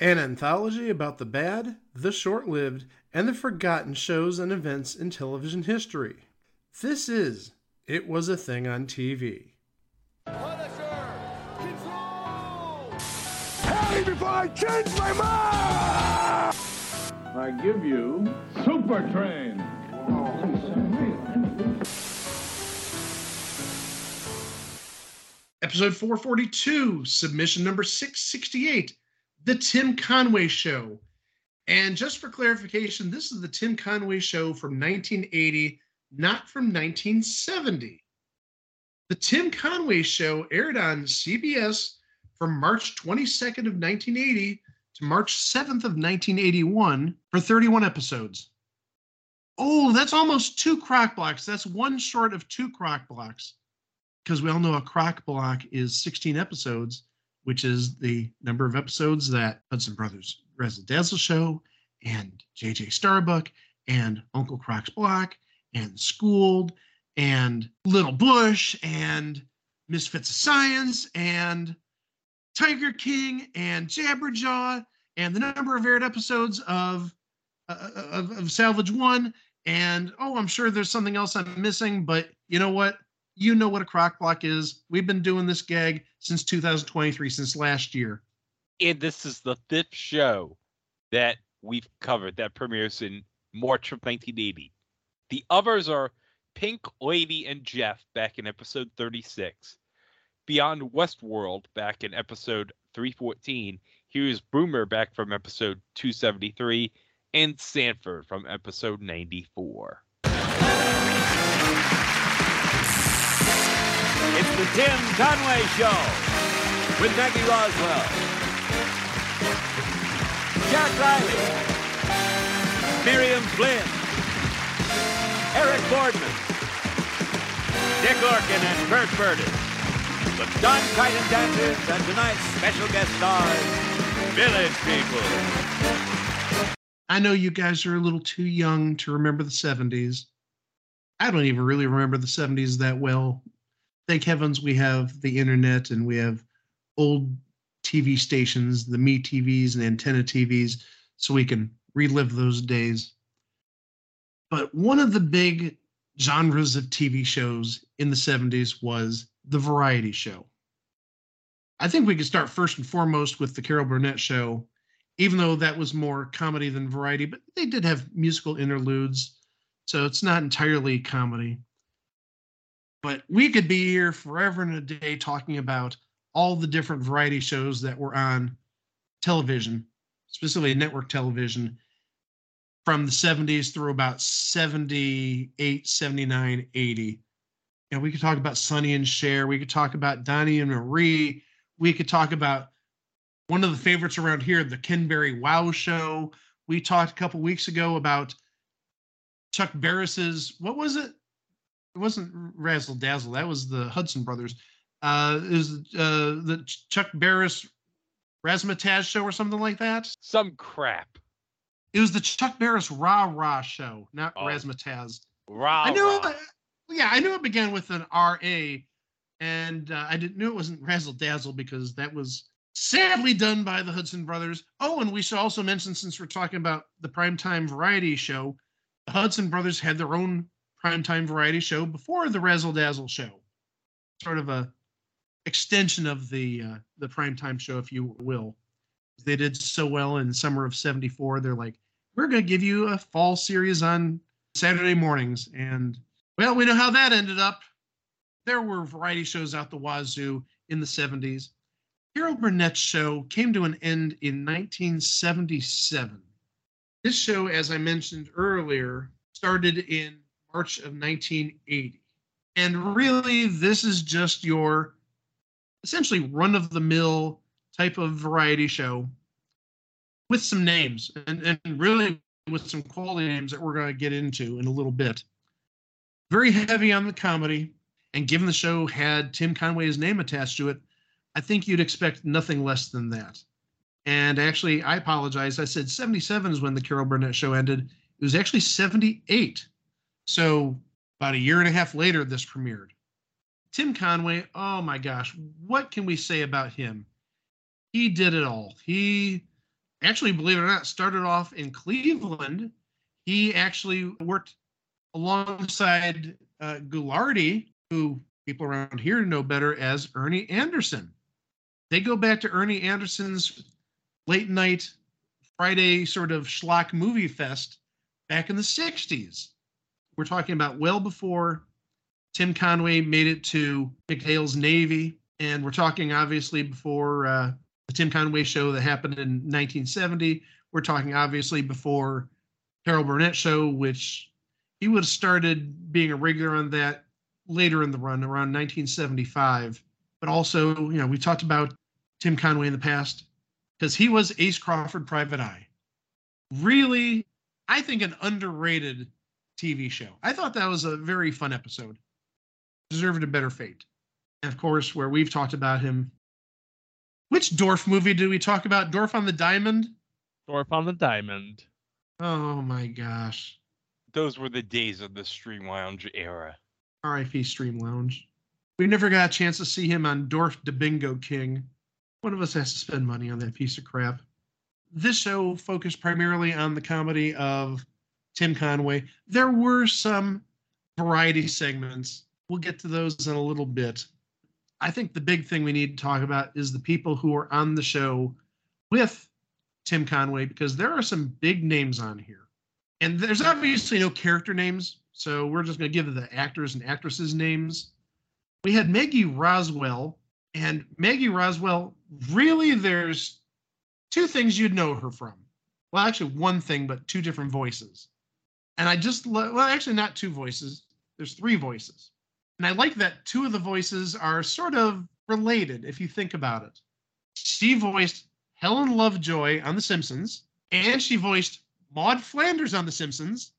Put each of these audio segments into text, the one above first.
An anthology about the bad, the short lived, and the forgotten shows and events in television history. This is It Was a Thing on TV. Punisher! Control! Tell me before I change my mind! I give you Super Train. Episode 442, submission number 668, The Tim Conway Show. And just for clarification, this is the Tim Conway Show from 1980, not from 1970. The Tim Conway Show aired on CBS from March 22nd of 1980 to March 7th of 1981 for 31 episodes. Oh, that's almost two crock blocks. That's one short of two crock blocks because we all know a crock block is 16 episodes, which is the number of episodes that Hudson Brothers Razzle Dazzle Show and JJ Starbuck and Uncle Croc's Block and Schooled and Little Bush and Misfits of Science and Tiger King and Jabberjaw and the number of aired episodes of, uh, of, of Salvage One. And oh, I'm sure there's something else I'm missing, but you know what? You know what a crock block is. We've been doing this gag since 2023, since last year. And this is the fifth show that we've covered that premieres in March of 1980. The others are Pink Lady and Jeff back in episode 36. Beyond Westworld back in episode 314. Here's Boomer back from episode 273. And Sanford from episode 94. It's the Tim Conway Show with Maggie Roswell, Jack Riley, Miriam Flynn, Eric Boardman, Dick Orkin, and Bert Berdis. The Don Crichton dancers and tonight's special guest stars, Village People. I know you guys are a little too young to remember the 70s. I don't even really remember the 70s that well thank heavens we have the internet and we have old TV stations, the Me TVs and antenna TVs, so we can relive those days. But one of the big genres of TV shows in the 70s was the variety show. I think we could start first and foremost with the Carol Burnett show, even though that was more comedy than variety, but they did have musical interludes, so it's not entirely comedy. But we could be here forever and a day talking about all the different variety shows that were on television, specifically network television, from the 70s through about 78, 79, 80. And we could talk about Sonny and Cher. We could talk about Donnie and Marie. We could talk about one of the favorites around here, the Ken Berry Wow Show. We talked a couple weeks ago about Chuck Barris's, what was it? It wasn't Razzle Dazzle. That was the Hudson brothers. Uh, is uh, the Chuck Barris Razzmatazz show or something like that? Some crap. It was the Chuck Barris Rah Rah show, not Oh. Razzmatazz. Rah, I knew. It, yeah, I knew it began with an R A, and uh, I didn't knew it wasn't Razzle Dazzle because that was sadly done by the Hudson brothers. Oh, and we should also mention since we're talking about the primetime variety show, the Hudson brothers had their own primetime variety show before the Razzle Dazzle show, sort of a extension of the uh, the primetime show, if you will. They did so well in summer of '74. They're like, we're going to give you a fall series on Saturday mornings, and well, we know how that ended up. There were variety shows out the wazoo in the 70s. Carol Burnett's show came to an end in 1977. This show, as I mentioned earlier, started in March of 1980. And really, this is just your essentially run of the mill type of variety show with some names and, and really with some quality names that we're going to get into in a little bit. Very heavy on the comedy. And given the show had Tim Conway's name attached to it, I think you'd expect nothing less than that. And actually, I apologize. I said 77 is when the Carol Burnett show ended. It was actually 78. So about a year and a half later, this premiered. Tim Conway, oh my gosh, what can we say about him? He did it all. He actually, believe it or not, started off in Cleveland. He actually worked alongside uh, Ghoulardi, who people around here know better as Ernie Anderson. They go back to Ernie Anderson's late night Friday sort of schlock movie fest back in the 60s. We're talking about well before Tim Conway made it to McHale's Navy. And we're talking obviously before uh, the Tim Conway show that happened in 1970. We're talking obviously before Carol Burnett show, which he would have started being a regular on that later in the run, around 1975. But also, you know, we talked about Tim Conway in the past because he was Ace Crawford Private Eye. Really, I think an underrated TV show. I thought that was a very fun episode. Deserved a better fate. And of course, where we've talked about him. Which Dorf movie did we talk about? Dorf on the Diamond? Dorf on the Diamond. Oh my gosh. Those were the days of the Stream Lounge era. RIP Stream Lounge. We never got a chance to see him on Dorf de Bingo King. One of us has to spend money on that piece of crap. This show focused primarily on the comedy of Tim Conway. There were some variety segments. We'll get to those in a little bit. I think the big thing we need to talk about is the people who are on the show with Tim Conway because there are some big names on here. And there's obviously no character names, so we're just going to give the actors and actresses names. We had Maggie Roswell, and Maggie Roswell, really, there's two things you'd know her from. Well, actually, one thing, but two different voices. And I just, lo- well, actually, not two voices, there's three voices. And I like that two of the voices are sort of related if you think about it. She voiced Helen Lovejoy on The Simpsons, and she voiced Maud Flanders on The Simpsons.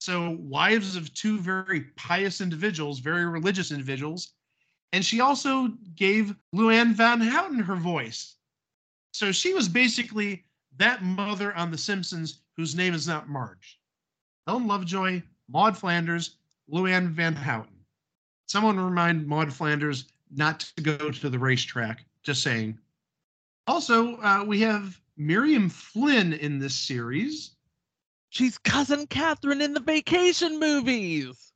So, wives of two very pious individuals, very religious individuals. And she also gave Luann Van Houten her voice. So, she was basically that mother on The Simpsons whose name is not Marge. Helen Lovejoy, Maud Flanders, Luann Van Houten. Someone remind Maud Flanders not to go to the racetrack. Just saying. Also, uh, we have Miriam Flynn in this series. She's cousin Catherine in the vacation movies.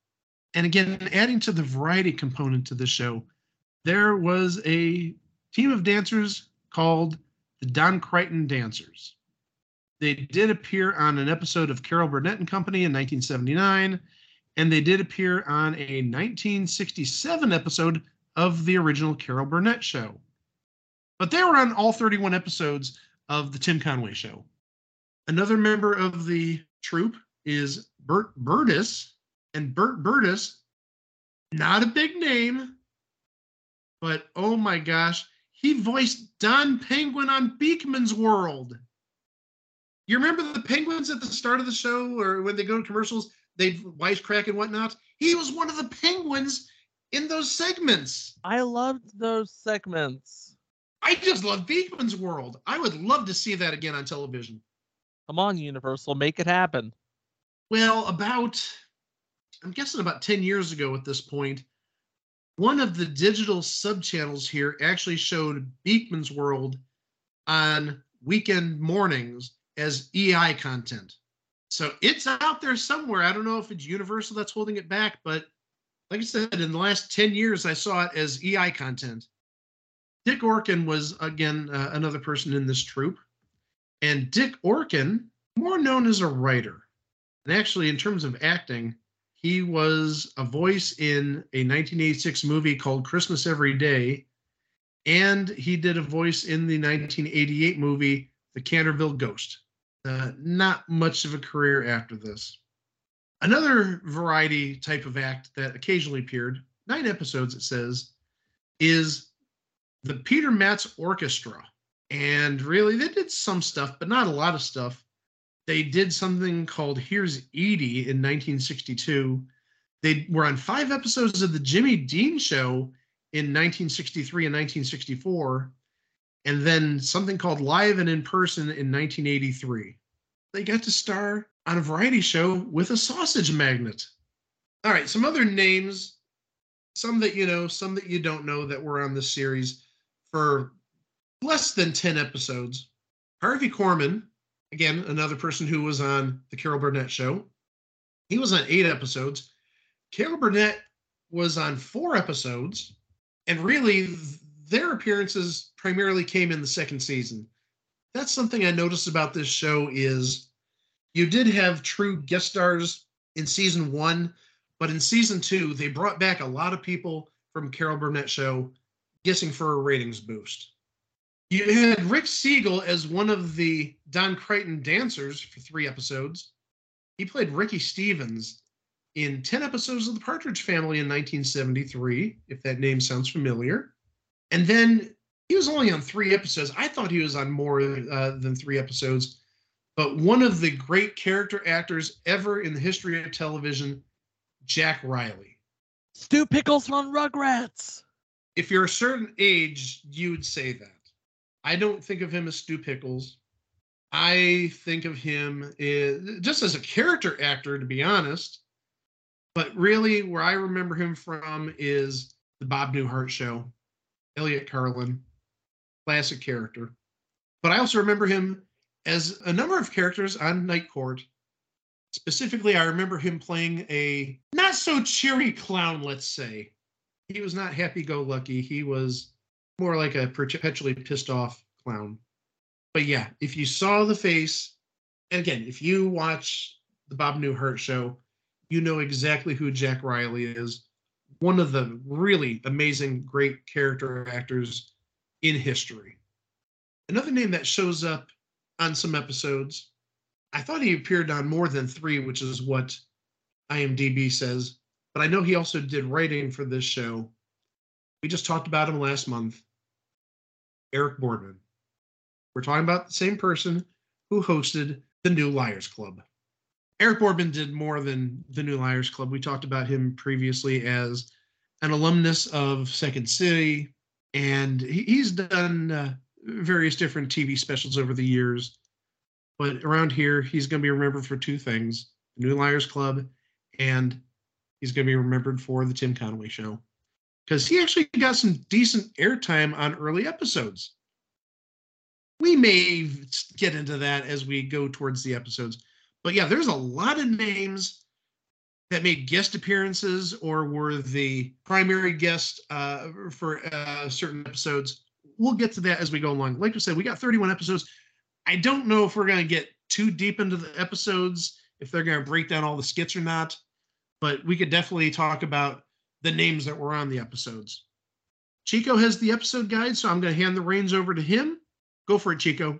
And again, adding to the variety component to the show, there was a team of dancers called the Don Crichton Dancers. They did appear on an episode of Carol Burnett and Company in 1979, and they did appear on a 1967 episode of the original Carol Burnett show. But they were on all 31 episodes of the Tim Conway show. Another member of the troupe is Bert Berdis, and Bert Berdis, not a big name, but oh my gosh, he voiced Don Penguin on Beakman's World. You remember the penguins at the start of the show, or when they go to commercials, they'd wisecrack and whatnot? He was one of the penguins in those segments. I loved those segments. I just love Beakman's World. I would love to see that again on television. Come on, Universal, make it happen. Well, about, I'm guessing about 10 years ago at this point, one of the digital subchannels here actually showed Beakman's World on weekend mornings as EI content. So it's out there somewhere. I don't know if it's Universal that's holding it back, but like I said, in the last 10 years, I saw it as EI content. Dick Orkin was, again, uh, another person in this troupe. And Dick Orkin, more known as a writer. And actually, in terms of acting, he was a voice in a 1986 movie called Christmas Every Day. And he did a voice in the 1988 movie The Canterville Ghost. Uh, not much of a career after this. Another variety type of act that occasionally appeared, nine episodes it says, is the Peter Matz Orchestra. And really, they did some stuff, but not a lot of stuff. They did something called Here's Edie in 1962. They were on five episodes of The Jimmy Dean Show in 1963 and 1964, and then something called Live and in Person in 1983. They got to star on a variety show with a sausage magnet. All right, some other names, some that you know, some that you don't know that were on this series for less than 10 episodes. Harvey Korman, again, another person who was on the Carol Burnett show. He was on eight episodes. Carol Burnett was on four episodes, and really their appearances primarily came in the second season. That's something I noticed about this show is you did have true guest stars in season one, but in season two, they brought back a lot of people from Carol Burnett show, guessing for a ratings boost. You had Rick Segall as one of the Don Crichton dancers for three episodes. He played Ricky Stevens in 10 episodes of The Partridge Family in 1973, if that name sounds familiar. And then he was only on three episodes. I thought he was on more uh, than three episodes. But one of the great character actors ever in the history of television, Jack Riley. Stu Pickles on Rugrats. If you're a certain age, you would say that. I don't think of him as Stu Pickles. I think of him as, just as a character actor, to be honest. But really, where I remember him from is the Bob Newhart show, Elliot Carlin, classic character. But I also remember him as a number of characters on Night Court. Specifically, I remember him playing a not so cheery clown, let's say. He was not happy go lucky. He was more like a perpetually pissed off clown. But yeah, if you saw the face, and again, if you watch the Bob Newhart show, you know exactly who Jack Riley is. One of the really amazing, great character actors in history. Another name that shows up on some episodes, I thought he appeared on more than three, which is what IMDb says, but I know he also did writing for this show. We just talked about him last month. Eric Boardman. We're talking about the same person who hosted the New Liars Club. Eric Boardman did more than the New Liars Club. We talked about him previously as an alumnus of Second City, and he, he's done uh, various different TV specials over the years. But around here, he's going to be remembered for two things the New Liars Club, and he's going to be remembered for the Tim Conway Show because he actually got some decent airtime on early episodes. We may get into that as we go towards the episodes. But yeah, there's a lot of names that made guest appearances or were the primary guest uh, for uh, certain episodes. We'll get to that as we go along. Like I said, we got 31 episodes. I don't know if we're going to get too deep into the episodes, if they're going to break down all the skits or not, but we could definitely talk about the names that were on the episodes. Chico has the episode guide, so I'm going to hand the reins over to him. Go for it, Chico.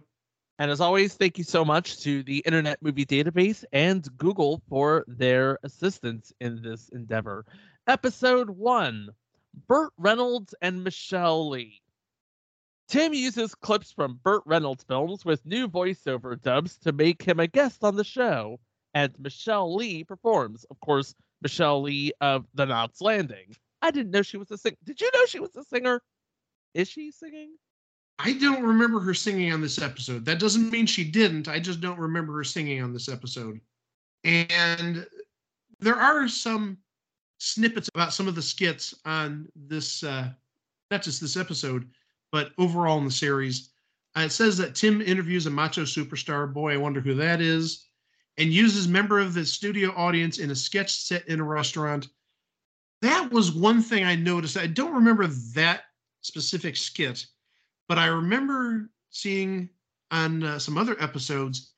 And as always, thank you so much to the Internet Movie Database and Google for their assistance in this endeavor. Episode one Burt Reynolds and Michelle Lee. Tim uses clips from Burt Reynolds films with new voiceover dubs to make him a guest on the show, and Michelle Lee performs. Of course, Michelle Lee of The Knots Landing. I didn't know she was a singer. Did you know she was a singer? Is she singing? I don't remember her singing on this episode. That doesn't mean she didn't. I just don't remember her singing on this episode. And there are some snippets about some of the skits on this, uh, not just this episode, but overall in the series. Uh, it says that Tim interviews a macho superstar. Boy, I wonder who that is. And uses member of the studio audience in a sketch set in a restaurant. That was one thing I noticed. I don't remember that specific skit but I remember seeing on uh, some other episodes,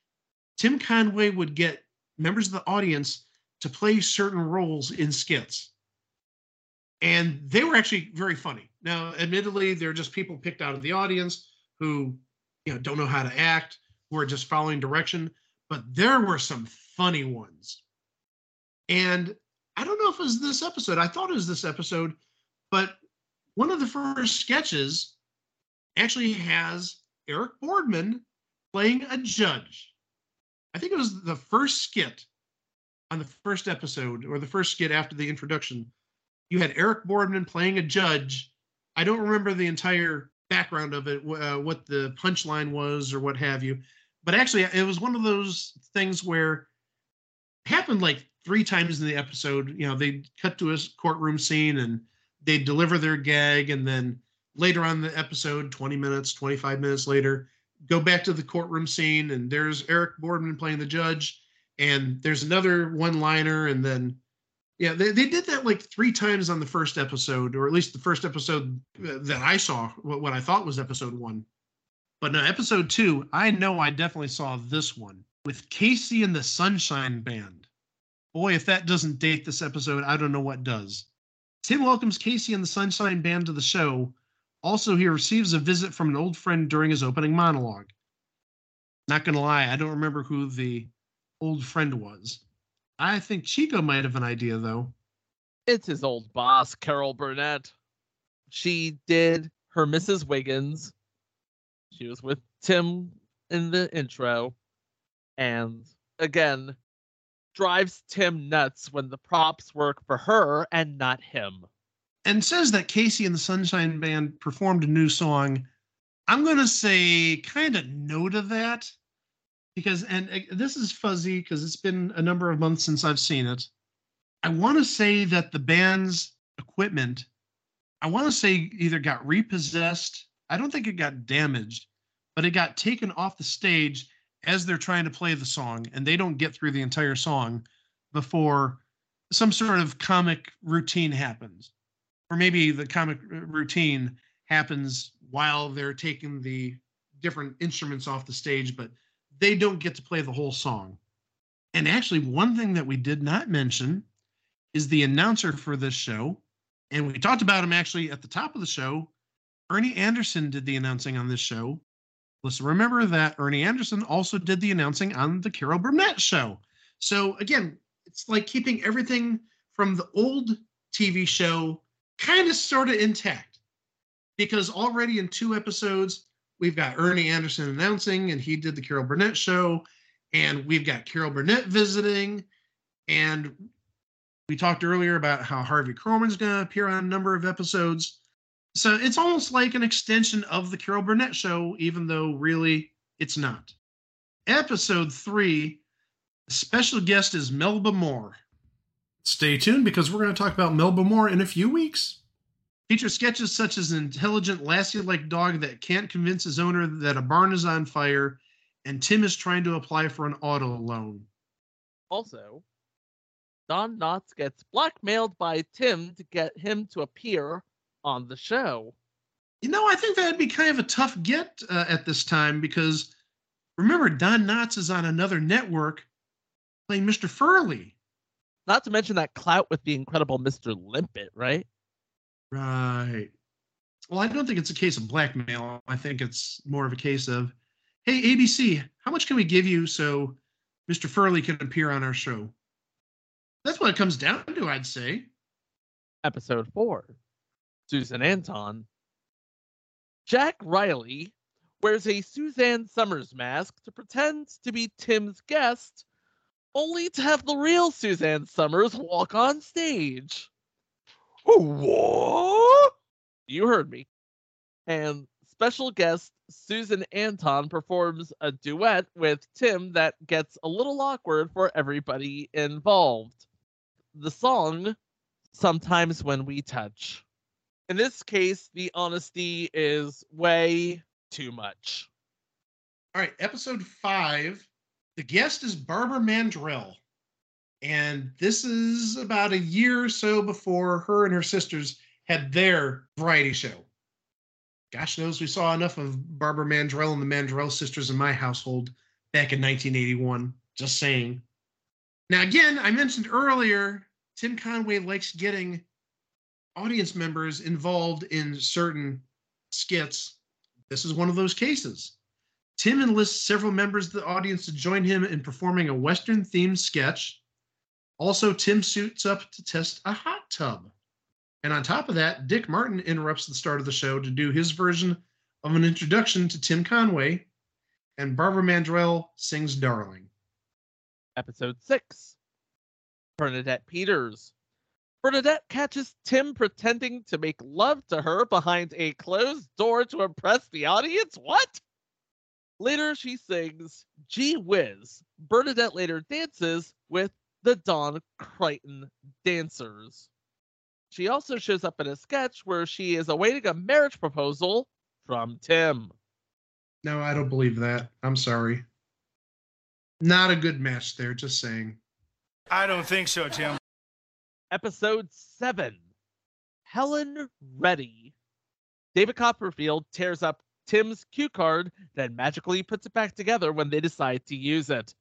Tim Conway would get members of the audience to play certain roles in skits. And they were actually very funny. Now, admittedly, they're just people picked out of the audience who, you know, don't know how to act, who are just following direction. But there were some funny ones. And I don't know if it was this episode. I thought it was this episode, but one of the first sketches actually has Eric Boardman playing a judge. I think it was the first skit on the first episode or the first skit after the introduction. You had Eric Boardman playing a judge. I don't remember the entire background of it, uh, what the punchline was or what have you. But actually, it was one of those things where happened like three times in the episode. You know, they cut to a courtroom scene and they deliver their gag, and then later on the episode 20 minutes 25 minutes later go back to the courtroom scene, and there's Eric Boardman playing the judge, and there's another one-liner, and then yeah, they, they did that like three times on the first episode, or at least the first episode uh, that I saw, what, what I thought was episode one. But no, episode two, I know I definitely saw this one with KC and the Sunshine Band. Boy, if that doesn't date this episode, I don't know what does. Tim welcomes KC and the Sunshine Band to the show. Also, he receives a visit from an old friend during his opening monologue. Not gonna lie, I don't remember who the old friend was. I think Chico might have an idea though. It's his old boss, Carol Burnett. She did her Mrs. Wiggins. She was with Tim in the intro. And again, drives Tim nuts when the props work for her and not him. And says that KC and the Sunshine Band performed a new song. I'm gonna say kind of no to that because and uh, this is fuzzy because it's been a number of months since I've seen it. I want to say that the band's equipment, I want to say either got repossessed. I don't think it got damaged, but it got taken off the stage as they're trying to play the song, and they don't get through the entire song before some sort of comic routine happens, or maybe the comic routine happens while they're taking the different instruments off the stage, but they don't get to play the whole song. And actually, one thing that we did not mention is the announcer for this show. And we talked about him actually at the top of the show. Ernie Anderson did the announcing on this show. Let's remember that Ernie Anderson also did the announcing on the Carol Burnett show. So again, it's like keeping everything from the old TV show kind of sort of intact. Because already in two episodes, we've got Ernie Anderson announcing, and he did the Carol Burnett show, and we've got Carol Burnett visiting, and we talked earlier about how Harvey Korman's going to appear on a number of episodes. So it's almost like an extension of the Carol Burnett show, even though really it's not. Episode three, special guest is Melba Moore. Stay tuned because we're going to talk about Melba Moore in a few weeks. Feature sketches such as an intelligent Lassie like dog that can't convince his owner that a barn is on fire, and Tim is trying to apply for an auto loan. Also, Don Knotts gets blackmailed by Tim to get him to appear on the show. You know, I think that'd be kind of a tough get uh, at this time because remember, Don Knotts is on another network playing Mr. Furley. Not to mention that clout with the incredible Mr. Limpet, right? Right. Well, I don't think it's a case of blackmail. I think it's more of a case of, hey, ABC, how much can we give you so Mr. Furley can appear on our show? That's what it comes down to, I'd say. Episode 4 Susan Anton. Jack Riley wears a Suzanne Somers mask to pretend to be Tim's guest, only to have the real Suzanne Somers walk on stage. What? You heard me. And special guest Susan Anton performs a duet with Tim that gets a little awkward for everybody involved. The song, Sometimes When We Touch. In this case, the honesty is way too much. All right, episode five. The guest is Barbara Mandrell. And this is about a year or so before her and her sisters had their variety show. Gosh knows we saw enough of Barbara Mandrell and the Mandrell sisters in my household back in 1981. Just saying. Now, again, I mentioned earlier, Tim Conway likes getting audience members involved in certain skits. This is one of those cases. Tim enlists several members of the audience to join him in performing a Western themed sketch also, Tim suits up to test a hot tub. And on top of that, Dick Martin interrupts the start of the show to do his version of an introduction to Tim Conway, and Barbara Mandrell sings Darling. Episode 6 Bernadette Peters. Bernadette catches Tim pretending to make love to her behind a closed door to impress the audience. What? Later, she sings Gee Whiz. Bernadette later dances with the Don Crichton Dancers. She also shows up in a sketch where she is awaiting a marriage proposal from Tim. No, I don't believe that. I'm sorry. Not a good match there, just saying. I don't think so, Tim. Episode 7 Helen Reddy. David Copperfield tears up Tim's cue card, then magically puts it back together when they decide to use it.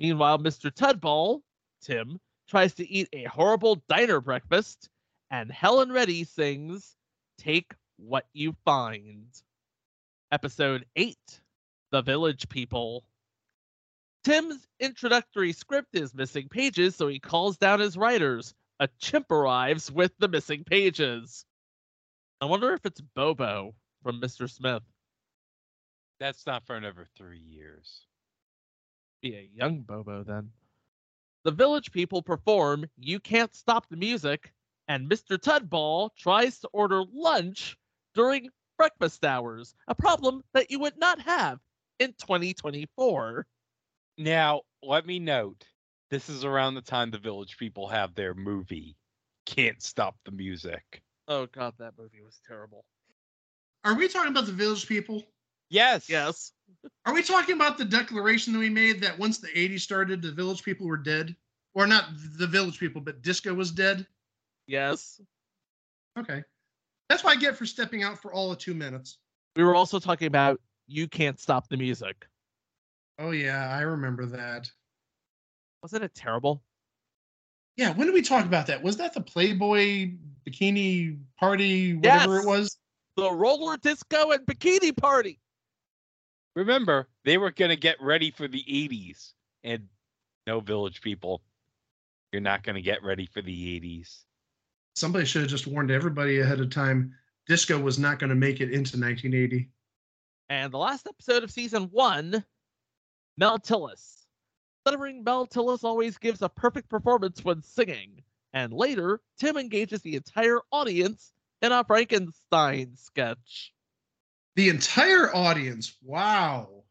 Meanwhile, Mr. Tudball, Tim, tries to eat a horrible diner breakfast, and Helen Reddy sings Take What You Find. Episode 8 The Village People. Tim's introductory script is missing pages, so he calls down his writers. A chimp arrives with the missing pages. I wonder if it's Bobo from Mr. Smith. That's not for another three years. Be a young Bobo then. The village people perform You Can't Stop the Music, and Mr. Tudball tries to order lunch during breakfast hours, a problem that you would not have in 2024. Now, let me note this is around the time the village people have their movie, Can't Stop the Music. Oh god, that movie was terrible. Are we talking about the village people? Yes. Yes. Are we talking about the declaration that we made that once the 80s started, the village people were dead? Or not the village people, but disco was dead? Yes. Okay. That's what I get for stepping out for all of two minutes. We were also talking about You Can't Stop the Music. Oh, yeah, I remember that. Wasn't it terrible? Yeah, when did we talk about that? Was that the Playboy bikini party, whatever Yes. it was? The roller disco and bikini party. Remember, they were going to get ready for the 80s. And no village people, you're not going to get ready for the 80s. Somebody should have just warned everybody ahead of time. Disco was not going to make it into 1980. And the last episode of season one, Mel Tillis. Stuttering Mel Tillis always gives a perfect performance when singing. And later, Tim engages the entire audience in a Frankenstein sketch. The entire audience. Wow.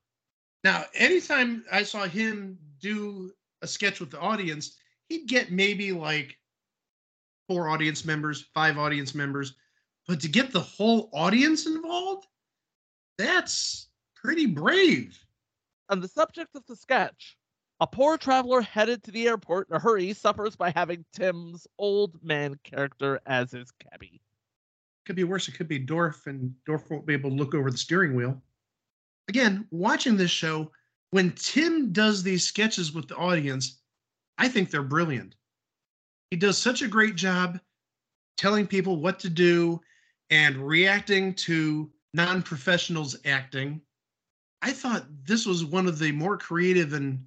Now, anytime I saw him do a sketch with the audience, he'd get maybe like four audience members, five audience members. But to get the whole audience involved, that's pretty brave. On the subject of the sketch, a poor traveler headed to the airport in a hurry suffers by having Tim's old man character as his cabbie. Could be worse. It could be Dorf, and Dorf won't be able to look over the steering wheel. Again, watching this show, when Tim does these sketches with the audience, I think they're brilliant. He does such a great job telling people what to do and reacting to non professionals acting. I thought this was one of the more creative and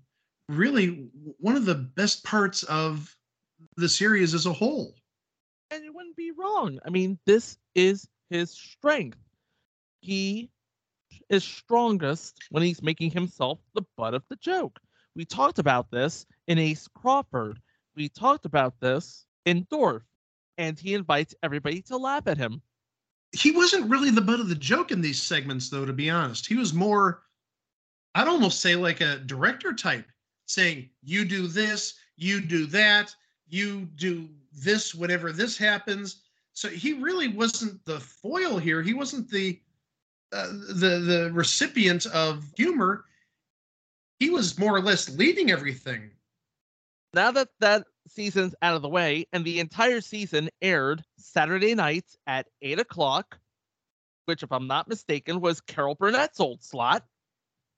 really one of the best parts of the series as a whole. And you wouldn't be wrong. I mean, this is his strength. He is strongest when he's making himself the butt of the joke. We talked about this in Ace Crawford. We talked about this in Dorf. And he invites everybody to laugh at him. he wasn't really the butt of the joke in these segments though to be honest he was more i'd almost say like a director type saying you do this you do that you do this whenever this happens. So he really wasn't the foil here. He wasn't the uh, the the recipient of humor. He was more or less leading everything. Now that that season's out of the way, and the entire season aired Saturday nights at 8 o'clock, which, if I'm not mistaken, was Carol Burnett's old slot.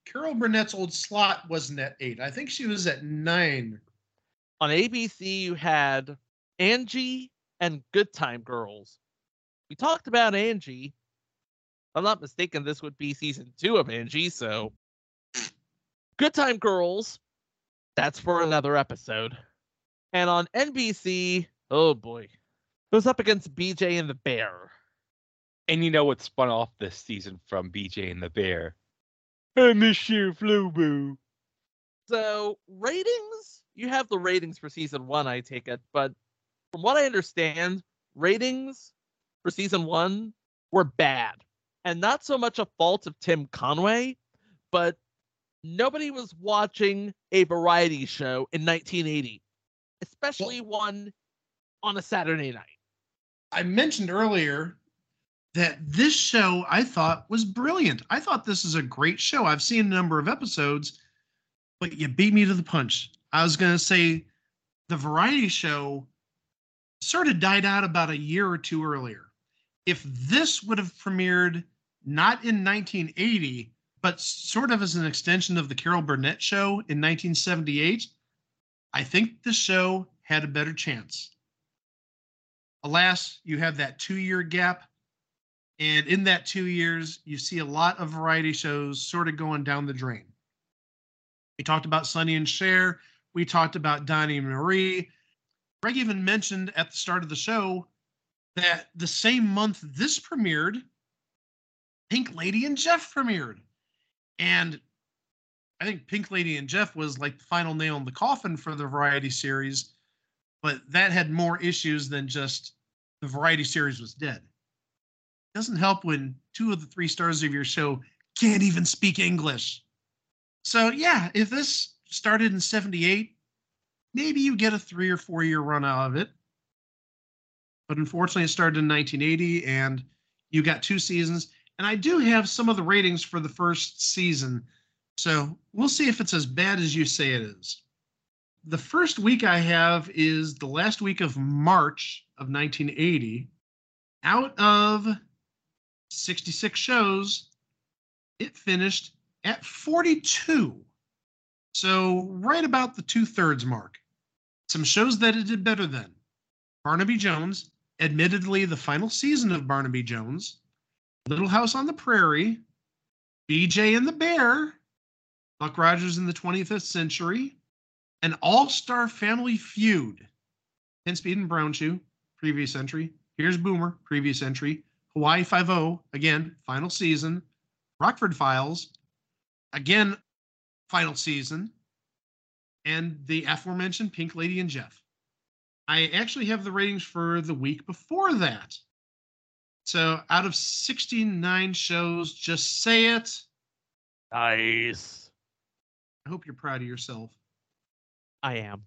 carol burnett's old slot wasn't at eight. I think she was at nine. On ABC, you had Angie and Good Time Girls. We talked about Angie. If I'm not mistaken, this would be season two of Angie, so Good Time Girls, that's for another episode. And on NBC, oh boy, it was up against BJ and the Bear. And you know what spun off this season from BJ and the Bear? I miss you, Flobu. So ratings, you have the ratings for season one, I take it, but from what I understand, ratings for season one were bad, and not so much a fault of Tim Conway, but nobody was watching a variety show in 1980, especially one on a Saturday night. I mentioned earlier that this show I thought was brilliant. I thought this is a great show. I've seen a number of episodes, but you beat me to the punch. I was going to say the variety show sort of died out about a year or two earlier. If this would have premiered not in 1980, but sort of as an extension of the Carol Burnett show in 1978, I think the show had a better chance. Alas, you have that two year gap. And in that two years, you see a lot of variety shows sort of going down the drain. We talked about Sonny and Cher. We talked about Donnie and Marie. Greg even mentioned at the start of the show that the same month this premiered, Pink Lady and Jeff premiered. And I think Pink Lady and Jeff was like the final nail in the coffin for the variety series, but that had more issues than just the variety series was dead. It Doesn't help when two of the three stars of your show can't even speak English. So, yeah, if this started in 78, maybe you get a three or four year run out of it. But unfortunately, it started in 1980 and you got two seasons. And I do have some of the ratings for the first season. So we'll see if it's as bad as you say it is. The first week I have is the last week of March of 1980. Out of 66 shows, it finished at 42. So, right about the two thirds mark. Some shows that it did better than Barnaby Jones, admittedly the final season of Barnaby Jones, Little House on the Prairie, BJ and the Bear, Buck Rogers in the 25th Century, an All Star Family Feud, Ten Speed and Brown Shoe, previous entry. Here's Boomer, previous entry. Hawaii Five O, again, final season. Rockford Files, again, final season. And the aforementioned Pink Lady and Jeff. I actually have the ratings for the week before that. So out of 69 shows, just say it. Nice. I hope you're proud of yourself. I am.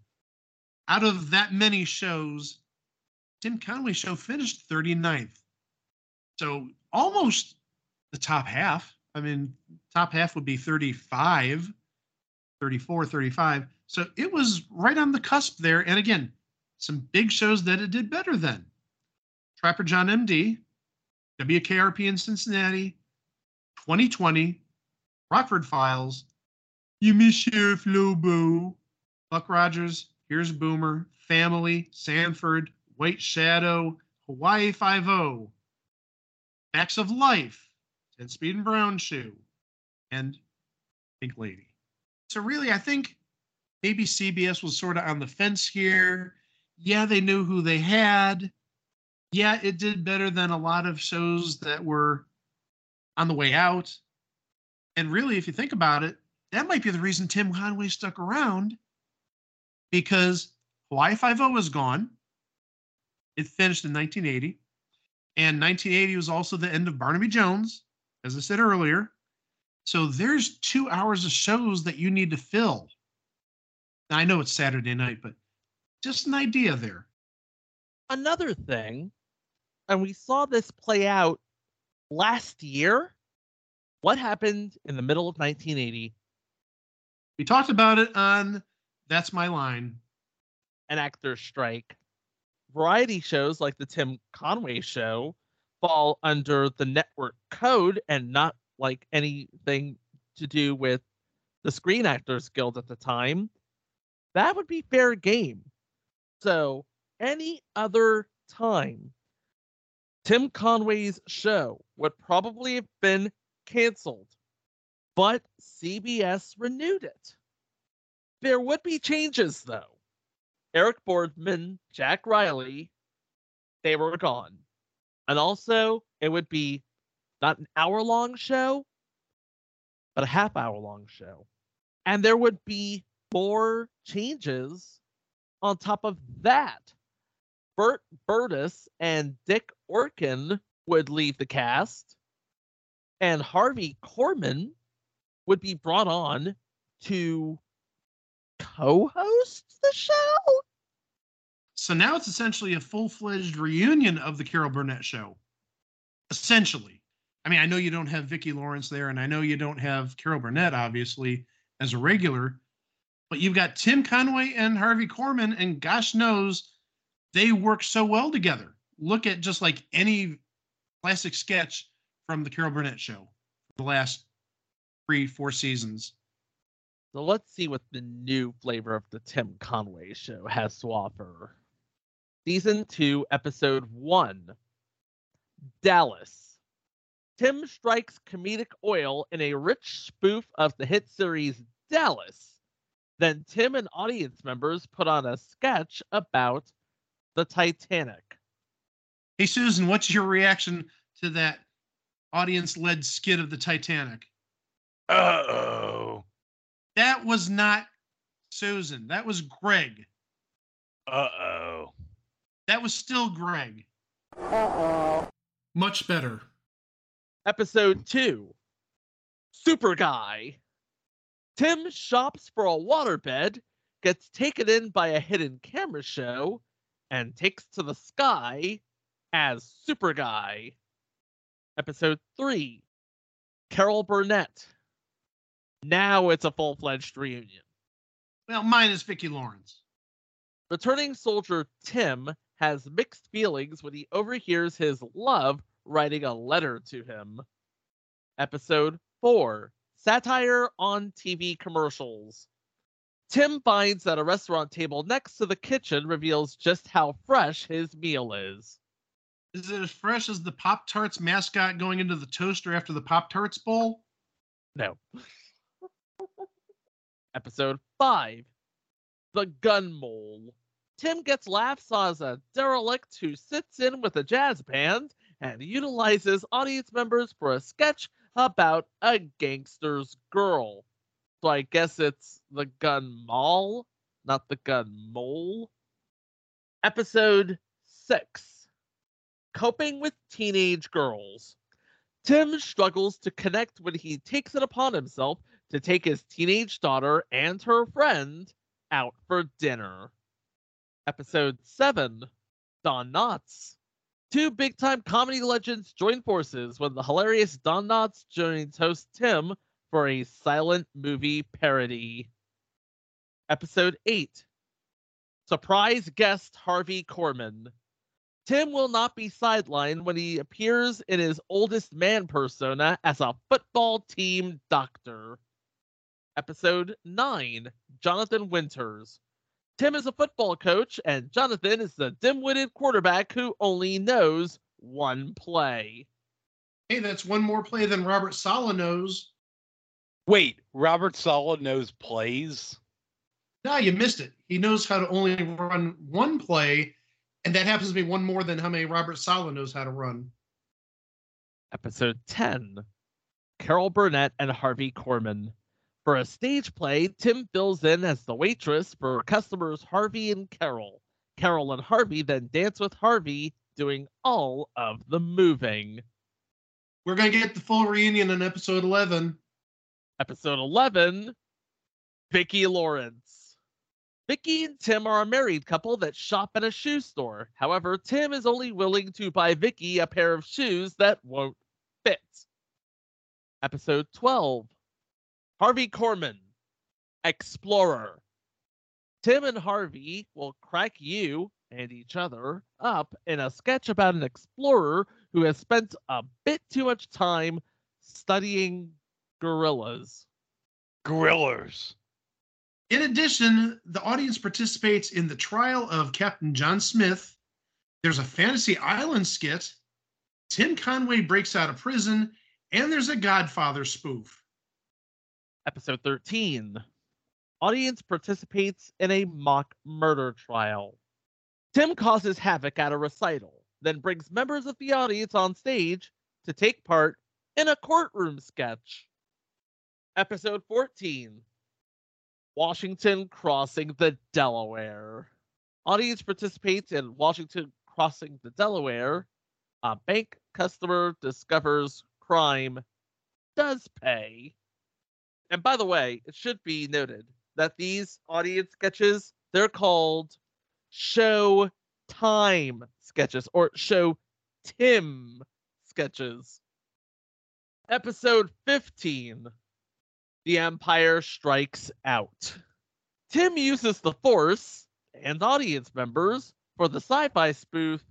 Out of that many shows, Tim Conway show finished 39th. So almost the top half. I mean, top half would be 35, 34, 35. So it was right on the cusp there. And again, some big shows that it did better than. Trapper John MD, WKRP in Cincinnati, 2020, Rockford Files, You Miss Sheriff Lobo, Buck Rogers, Here's Boomer, Family, Sanford, White Shadow, Hawaii Five-O, Facts of Life, Ten Speed and Brown Shoe, and Pink Lady. So really, I think maybe CBS was sort of on the fence here. Yeah, they knew who they had. Yeah, it did better than a lot of shows that were on the way out. And really, if you think about it, that might be the reason Tim Conway stuck around because Hawaii Five-O was gone. It finished in 1980. And 1980 was also the end of Barnaby Jones, as I said earlier. So there's two hours of shows that you need to fill. Now, I know it's Saturday night, but just an idea there. Another thing, and we saw this play out last year. What happened in the middle of 1980? We talked about it on That's My Line. An actor's strike. Variety shows like the Tim Conway show fall under the network code and not like anything to do with the Screen Actors Guild at the time. That would be fair game. So, any other time, Tim Conway's show would probably have been canceled, but CBS renewed it. There would be changes, though. Eric Boardman, Jack Riley, they were gone. And also, it would be not an hour long show, but a half hour long show. And there would be more changes on top of that. Bert Berdis and Dick Orkin would leave the cast, and Harvey Korman would be brought on to co-host the show. So now it's essentially a full fledged reunion of the Carol Burnett show. essentially. I mean, I know you don't have Vicki Lawrence there, and I know you don't have Carol Burnett, obviously, as a regular, but you've got Tim Conway and Harvey Korman, and gosh knows they work so well together. Look at just like any classic sketch from the Carol Burnett show, the last three, four seasons. So let's see what the new flavor of the Tim Conway show has to offer. Season 2, Episode 1 Dallas. Tim strikes comedic oil in a rich spoof of the hit series Dallas. Then Tim and audience members put on a sketch about the Titanic. Hey, Susan, what's your reaction to that audience led skit of the Titanic? Uh oh. That was not Susan. That was Greg. Uh oh. That was still Greg. Uh oh. Much better. Episode 2 Super Guy. Tim shops for a waterbed, gets taken in by a hidden camera show, and takes to the sky as Super Guy. Episode 3 Carol Burnett. Now it's a full fledged reunion. Well, mine is Vicki Lawrence. Returning soldier Tim has mixed feelings when he overhears his love writing a letter to him. Episode 4 Satire on TV commercials. Tim finds that a restaurant table next to the kitchen reveals just how fresh his meal is. Is it as fresh as the Pop Tarts mascot going into the toaster after the Pop Tarts bowl? No. Episode 5 The Gun Mole. Tim gets laughs as a derelict who sits in with a jazz band and utilizes audience members for a sketch about a gangster's girl. So I guess it's the gun mall, not the gun mole. Episode 6 Coping with Teenage Girls. Tim struggles to connect when he takes it upon himself to take his teenage daughter and her friend out for dinner. Episode 7 Don Knotts. Two big time comedy legends join forces when the hilarious Don Knotts joins host Tim for a silent movie parody. Episode 8 Surprise guest Harvey Korman. Tim will not be sidelined when he appears in his oldest man persona as a football team doctor. Episode 9 Jonathan Winters. Tim is a football coach, and Jonathan is the dim witted quarterback who only knows one play. Hey, that's one more play than Robert Saleh knows. Wait, Robert Saleh knows plays? No, you missed it. He knows how to only run one play, and that happens to be one more than how many Robert Saleh knows how to run. Episode 10 Carol Burnett and Harvey Korman. For a stage play, Tim fills in as the waitress for customers Harvey and Carol. Carol and Harvey then dance with Harvey, doing all of the moving. We're going to get the full reunion in episode 11. Episode 11 Vicki Lawrence. Vicki and Tim are a married couple that shop at a shoe store. However, Tim is only willing to buy Vicki a pair of shoes that won't fit. Episode 12 Harvey Korman, Explorer. Tim and Harvey will crack you and each other up in a sketch about an explorer who has spent a bit too much time studying gorillas. Grillers. In addition, the audience participates in the trial of Captain John Smith. There's a Fantasy Island skit. Tim Conway breaks out of prison, and there's a Godfather spoof. Episode 13. Audience participates in a mock murder trial. Tim causes havoc at a recital, then brings members of the audience on stage to take part in a courtroom sketch. Episode 14. Washington crossing the Delaware. Audience participates in Washington crossing the Delaware. A bank customer discovers crime does pay. And by the way, it should be noted that these audience sketches, they're called show time sketches or show Tim sketches. Episode 15 The Empire Strikes Out. Tim uses the Force and audience members for the sci fi spoof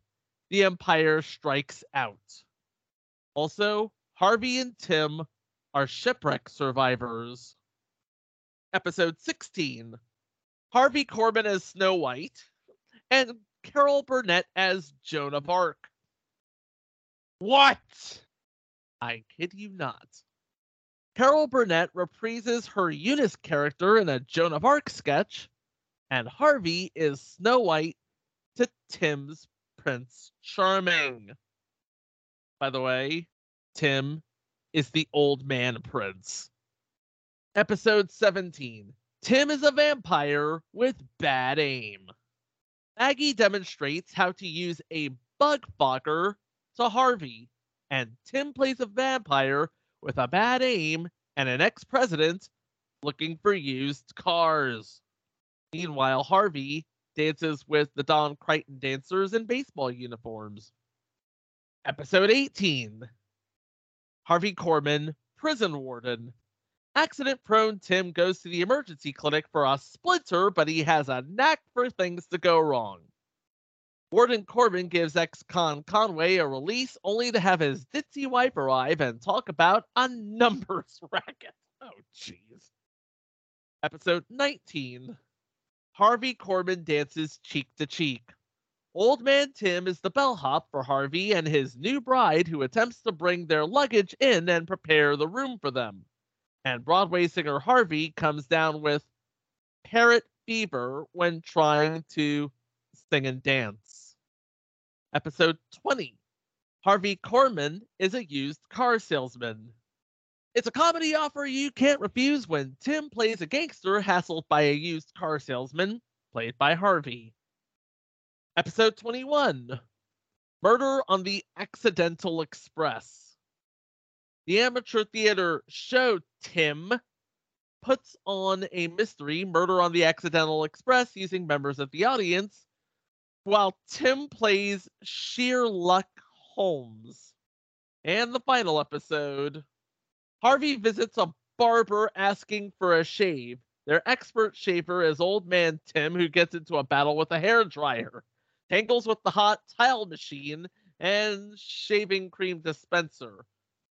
The Empire Strikes Out. Also, Harvey and Tim are shipwreck survivors. Episode 16 Harvey Korman as Snow White and Carol Burnett as Joan of Arc. What? I kid you not. Carol Burnett reprises her Eunice character in a Joan of Arc sketch, and Harvey is Snow White to Tim's Prince Charming. By the way, Tim is the old man prince. Episode 17 Tim is a vampire with bad aim. Maggie demonstrates how to use a bug fogger to Harvey, and Tim plays a vampire with a bad aim and an ex president looking for used cars. Meanwhile, Harvey dances with the Don Crichton dancers in baseball uniforms. Episode 18 Harvey Korman, prison warden. Accident prone Tim goes to the emergency clinic for a splinter, but he has a knack for things to go wrong. Warden Korman gives ex con Conway a release only to have his ditzy wife arrive and talk about a numbers racket. Oh, jeez. Episode 19 Harvey Korman dances cheek to cheek. Old Man Tim is the bellhop for Harvey and his new bride who attempts to bring their luggage in and prepare the room for them. And Broadway singer Harvey comes down with parrot fever when trying to sing and dance. Episode 20 Harvey Korman is a used car salesman. It's a comedy offer you can't refuse when Tim plays a gangster hassled by a used car salesman, played by Harvey. Episode 21 Murder on the Accidental Express. The amateur theater show Tim puts on a mystery Murder on the Accidental Express using members of the audience, while Tim plays Sheer Luck Holmes. And the final episode Harvey visits a barber asking for a shave. Their expert shaver is old man Tim, who gets into a battle with a hair dryer tangles with the hot tile machine and shaving cream dispenser.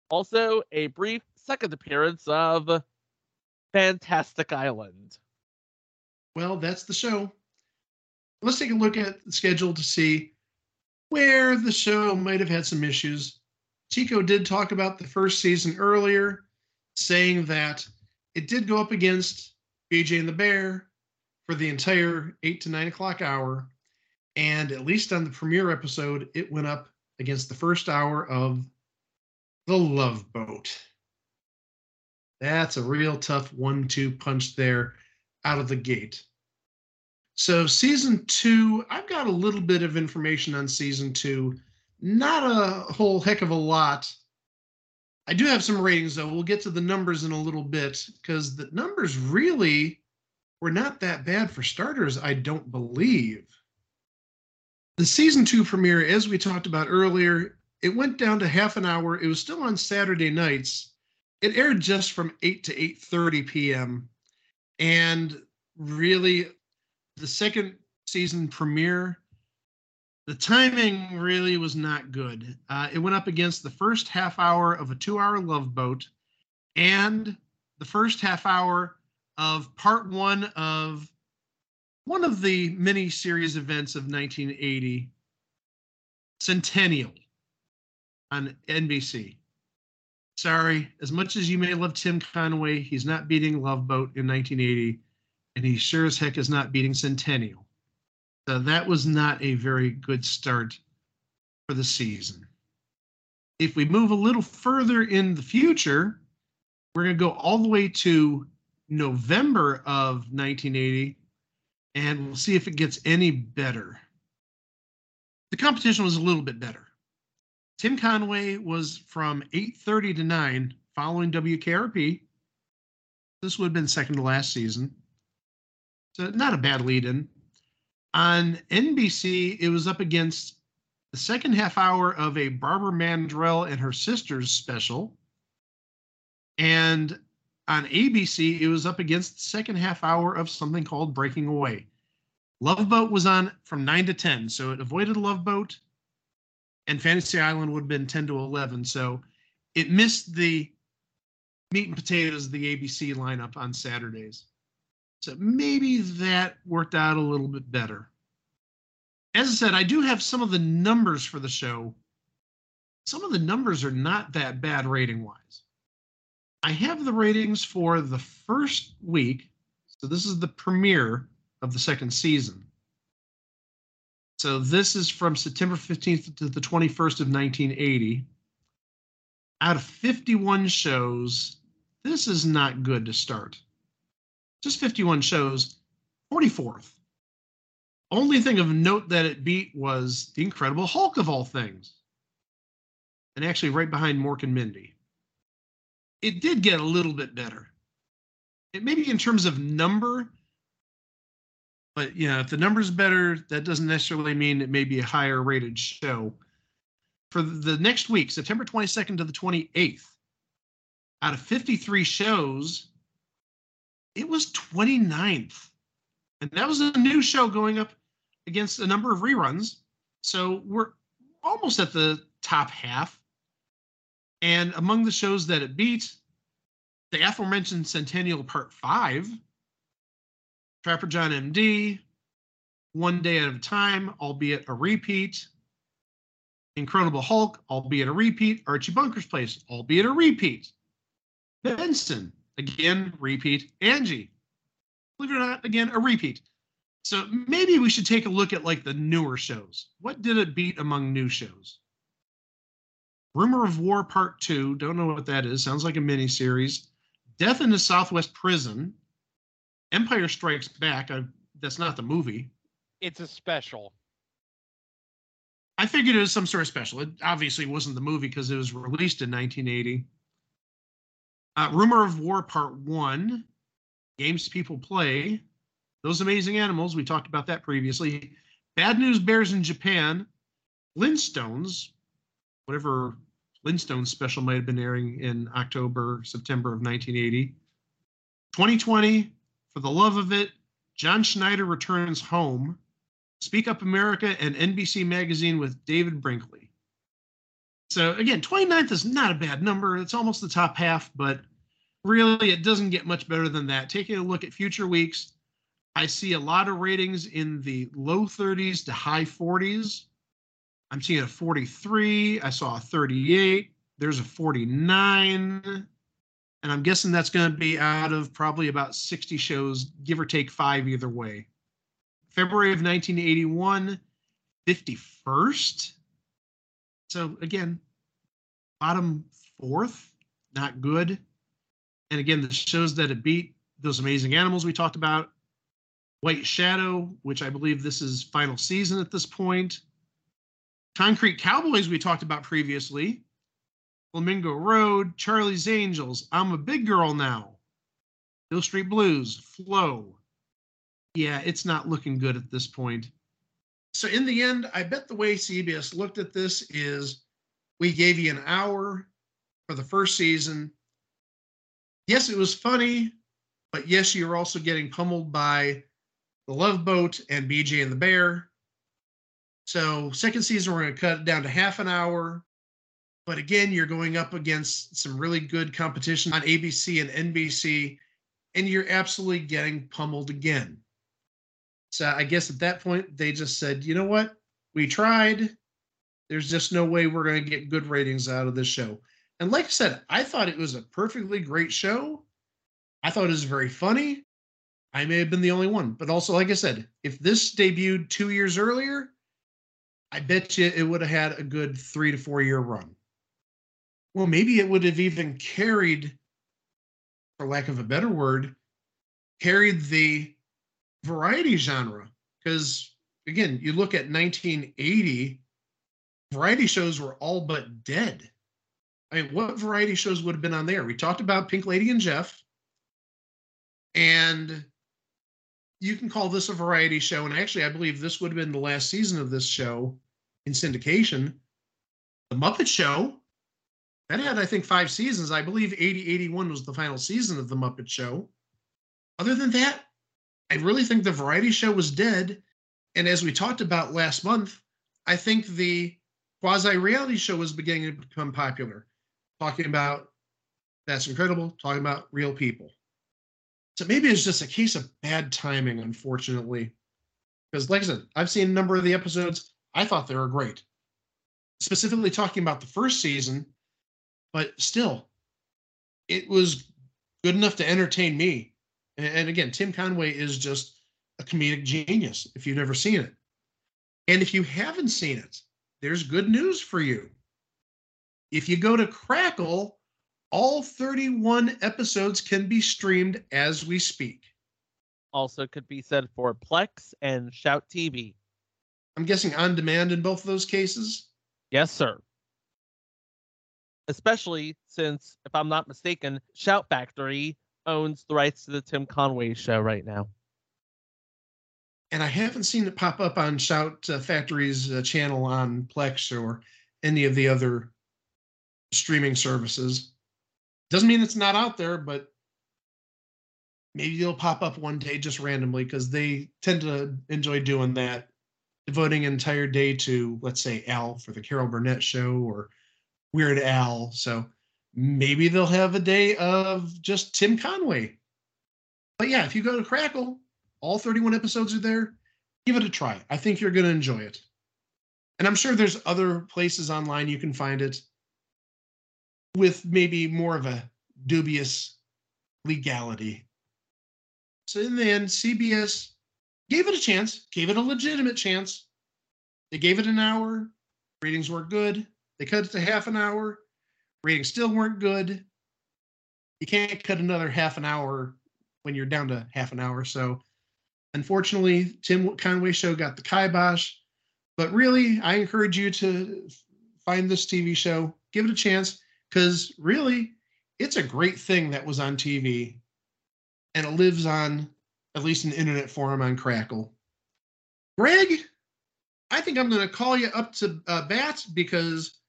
Also, a brief second appearance of Fantastic Island. Well, that's the show. Let's take a look at the schedule to see where the show might have had some issues. Chico did talk about the first season earlier, saying that it did go up against BJ and the Bear for the entire eight to nine o'clock hour, and at least on the premiere episode, it went up against the first hour of The Love Boat. That's a real tough one two punch there out of the gate. So, season two, I've got a little bit of information on season two, not a whole heck of a lot. I do have some ratings, though. We'll get to the numbers in a little bit because the numbers really were not that bad for starters, I don't believe. The season two premiere, as we talked about earlier, it went down to half an hour. It was still on Saturday nights. It aired just from 8 to 8:30 p.m. And really the second season premiere, the timing really was not good. Uh, it went up against the first half hour of a two-hour Love Boat and the first half hour of part one of one of the mini series events of 1980, Centennial on NBC. Sorry, as much as you may love Tim Conway, he's not beating Love Boat in 1980, and he sure as heck is not beating Centennial. So that was not a very good start for the season. If we move a little further in the future, we're going to go all the way to November of 1980 and we'll see if it gets any better. The competition was a little bit better. Tim Conway was from 8:30 to 9 following WKRP. This would have been second to last season. So not a bad lead in. On NBC, it was up against the second half hour of a Barbara Mandrell and her sisters special. And on ABC, it was up against the second half hour of something called Breaking Away. Love Boat was on from 9 to 10, so it avoided Love Boat, and Fantasy Island would have been 10 to 11. So it missed the meat and potatoes of the ABC lineup on Saturdays. So maybe that worked out a little bit better. As I said, I do have some of the numbers for the show. Some of the numbers are not that bad rating wise. I have the ratings for the first week. So this is the premiere of the second season. So this is from September 15th to the 21st of 1980. Out of 51 shows, this is not good to start. Just 51 shows, 44th. Only thing of note that it beat was the Incredible Hulk of all things. And actually, right behind Mork and Mindy. It did get a little bit better. It maybe in terms of number, but yeah, if the number's better, that doesn't necessarily mean it may be a higher rated show. For the next week, September 22nd to the 28th, out of 53 shows, it was 29th. And that was a new show going up against a number of reruns. So we're almost at the top half. And among the shows that it beat, the aforementioned Centennial Part 5, Trapper John MD, One Day at a Time, albeit a repeat, Incredible Hulk, albeit a repeat, Archie Bunker's Place, albeit a repeat, Benson, again, repeat, Angie, believe it or not, again, a repeat. So maybe we should take a look at like the newer shows. What did it beat among new shows? Rumor of War Part 2, don't know what that is. Sounds like a mini series. Death in the Southwest Prison. Empire Strikes Back. I, that's not the movie. It's a special. I figured it was some sort of special. It obviously wasn't the movie because it was released in 1980. Uh, Rumor of War Part 1. Games People Play. Those Amazing Animals, we talked about that previously. Bad News Bears in Japan, Flintstones, whatever Flintstones special might have been airing in October, September of 1980. 2020, For the Love of It, John Schneider returns home. Speak Up America and NBC Magazine with David Brinkley. So again, 29th is not a bad number. It's almost the top half, but really it doesn't get much better than that. Taking a look at future weeks, I see a lot of ratings in the low 30s to high 40s. I'm seeing a 43. I saw a 38. There's a 49. And I'm guessing that's going to be out of probably about 60 shows, give or take five either way. February of 1981, 51st. So again, bottom fourth, not good. And again, the shows that it beat, those amazing animals we talked about, White Shadow, which I believe this is final season at this point. Concrete Cowboys, we talked about previously. Flamingo Road, Charlie's Angels, I'm a Big Girl Now. Hill Street Blues, Flo. Yeah, it's not looking good at this point. So, in the end, I bet the way CBS looked at this is we gave you an hour for the first season. Yes, it was funny, but yes, you're also getting pummeled by the Love Boat, and BJ and the Bear. So, second season, we're going to cut it down to half an hour. But again, you're going up against some really good competition on ABC and NBC, and you're absolutely getting pummeled again. So, I guess at that point, they just said, you know what? We tried. There's just no way we're going to get good ratings out of this show. And like I said, I thought it was a perfectly great show. I thought it was very funny. I may have been the only one. But also, like I said, if this debuted two years earlier, I bet you it would have had a good three to four year run. Well, maybe it would have even carried, for lack of a better word, carried the variety genre. Because again, you look at 1980, variety shows were all but dead. I mean, what variety shows would have been on there? We talked about Pink Lady and Jeff. And you can call this a variety show. And actually, I believe this would have been the last season of this show. In syndication. The Muppet Show, that had, I think, five seasons. I believe 80 81 was the final season of The Muppet Show. Other than that, I really think the variety show was dead. And as we talked about last month, I think the quasi reality show was beginning to become popular, talking about that's incredible, talking about real people. So maybe it's just a case of bad timing, unfortunately. Because, like I said, I've seen a number of the episodes. I thought they were great. Specifically talking about the first season, but still, it was good enough to entertain me. And, again, Tim Conway is just a comedic genius if you've never seen it. And if you haven't seen it, there's good news for you. If you go to Crackle, all 31 episodes can be streamed as we speak. Also, could be said for Plex and Shout TV. I'm guessing on demand in both of those cases. Yes, sir. Especially since, if I'm not mistaken, Shout Factory owns the rights to the Tim Conway show right now. And I haven't seen it pop up on Shout uh, Factory's uh, channel on Plex or any of the other streaming services. Doesn't mean it's not out there, but maybe it'll pop up one day just randomly because they tend to enjoy doing that, devoting an entire day to, let's say, Al for the Carol Burnett show or Weird Al. So maybe they'll have a day of just Tim Conway. But yeah, if you go to Crackle, all 31 episodes are there. Give it a try. I think you're going to enjoy it. And I'm sure there's other places online you can find it with maybe more of a dubious legality. So in the end, CBS gave it a chance, gave it a legitimate chance. They gave it an hour. Ratings weren't good. They cut it to half an hour. Ratings still weren't good. You can't cut another half an hour when you're down to half an hour. So unfortunately, Tim Conway show got the kibosh. But really, I encourage you to find this TV show, give it a chance because really, it's a great thing that was on TV, and it lives on at least an internet forum on Crackle. Greg, I think I'm going to call you up to uh, bat because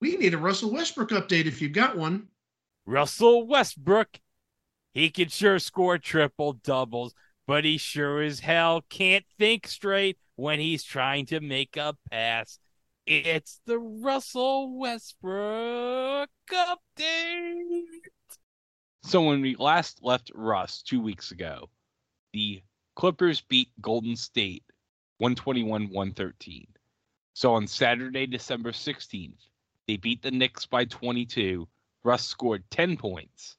we need a Russell Westbrook update if you've got one. Russell Westbrook, he can sure score triple doubles, but he sure as hell can't think straight when he's trying to make a pass. It's the Russell Westbrook update. So when we last left Russ two weeks ago, the Clippers beat Golden State 121-113. So on Saturday, December 16th, they beat the Knicks by 22. Russ scored 10 points.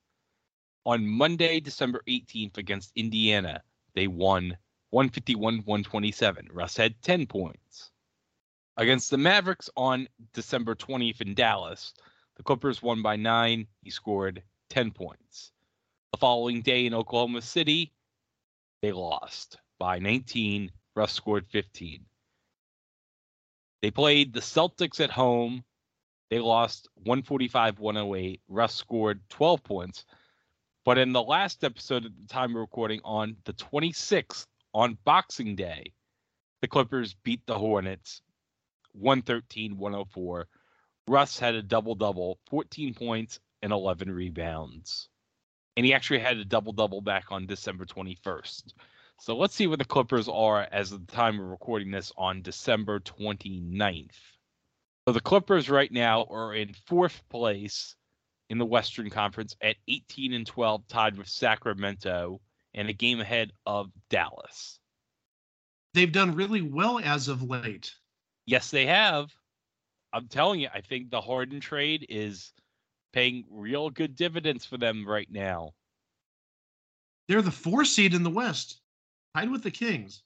On Monday, December 18th against Indiana, they won 151-127. Russ had 10 points. Against the Mavericks on December 20th in Dallas, the Clippers won by 9. He scored 10 points. The following day in Oklahoma City, they lost by 19. Russ scored 15. They played the Celtics at home. They lost 145 108. Russ scored 12 points. But in the last episode at the time of recording on the 26th, on Boxing Day, the Clippers beat the Hornets 113 104. Russ had a double double, 14 points and 11 rebounds. And he actually had a double double back on December 21st. So let's see where the Clippers are as of the time of recording this on December 29th. So the Clippers right now are in fourth place in the Western Conference at 18 and 12, tied with Sacramento and a game ahead of Dallas. They've done really well as of late. Yes, they have. I'm telling you, I think the Harden trade is paying real good dividends for them right now. They're the four seed in the West, tied with the Kings.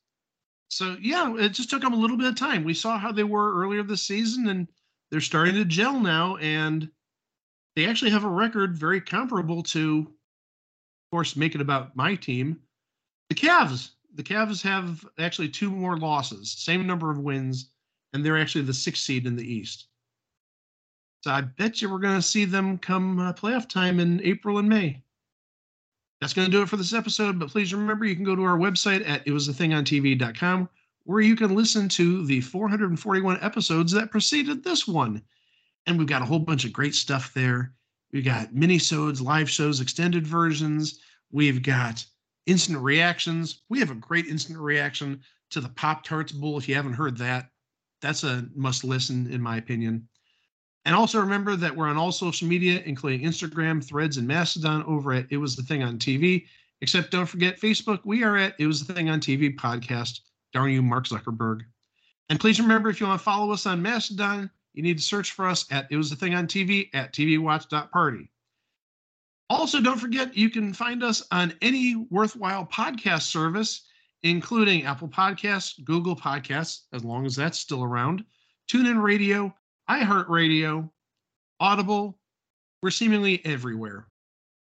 So yeah, it just took them a little bit of time. We saw how they were earlier this season, and they're starting to gel now, and they actually have a record very comparable to, of course, make it about my team, the Cavs. The Cavs have actually two more losses, same number of wins, and they're actually the sixth seed in the East. So I bet you we're going to see them come uh, playoff time in April and May. That's going to do it for this episode. But please remember, you can go to our website at itwasathingontv.com where you can listen to the 441 episodes that preceded this one. And we've got a whole bunch of great stuff there. We've got mini-sodes, live shows, extended versions. We've got instant reactions. We have a great instant reaction to the Pop Tarts Bowl. If you haven't heard that, that's a must listen, in my opinion. And also remember that we're on all social media, including Instagram, Threads, and Mastodon over at It Was the Thing on TV. Except don't forget Facebook. We are at It Was the Thing on TV podcast. Darn you, Mark Zuckerberg. And please remember if you want to follow us on Mastodon, you need to search for us at It Was the Thing on TV at TVWatch.party. Also, don't forget you can find us on any worthwhile podcast service, including Apple Podcasts, Google Podcasts, as long as that's still around, TuneIn Radio, iHeartRadio, Audible. We're seemingly everywhere.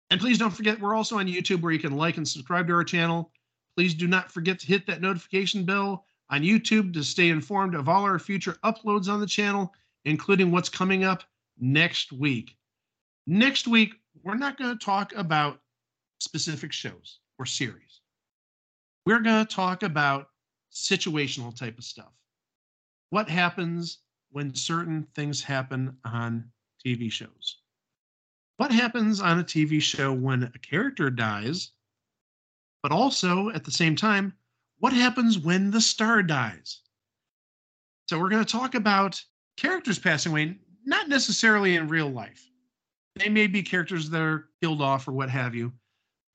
And please don't forget, we're also on YouTube where you can like and subscribe to our channel. Please do not forget to hit that notification bell on YouTube to stay informed of all our future uploads on the channel, including what's coming up next week. Next week, we're not going to talk about specific shows or series. We're going to talk about situational type of stuff. What happens when certain things happen on TV shows? What happens on a TV show when a character dies? But also, at the same time, what happens when the star dies? So, we're going to talk about characters passing away, not necessarily in real life they may be characters that are killed off or what have you.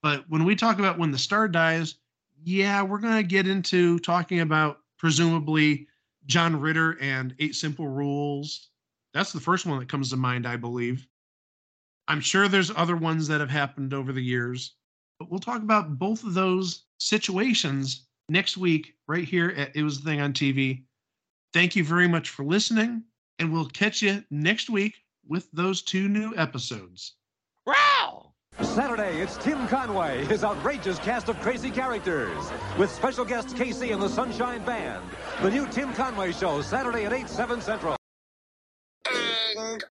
But when we talk about when the star dies, yeah, we're going to get into talking about presumably John Ritter and Eight Simple Rules. That's the first one that comes to mind, I believe. I'm sure there's other ones that have happened over the years, but we'll talk about both of those situations next week, right here at It Was the Thing on TV. Thank you very much for listening, and we'll catch you next week with those two new episodes. Wow! Saturday, it's Tim Conway, his outrageous cast of crazy characters, with special guest KC and the Sunshine Band. The new Tim Conway Show, Saturday at 8, 7 Central. And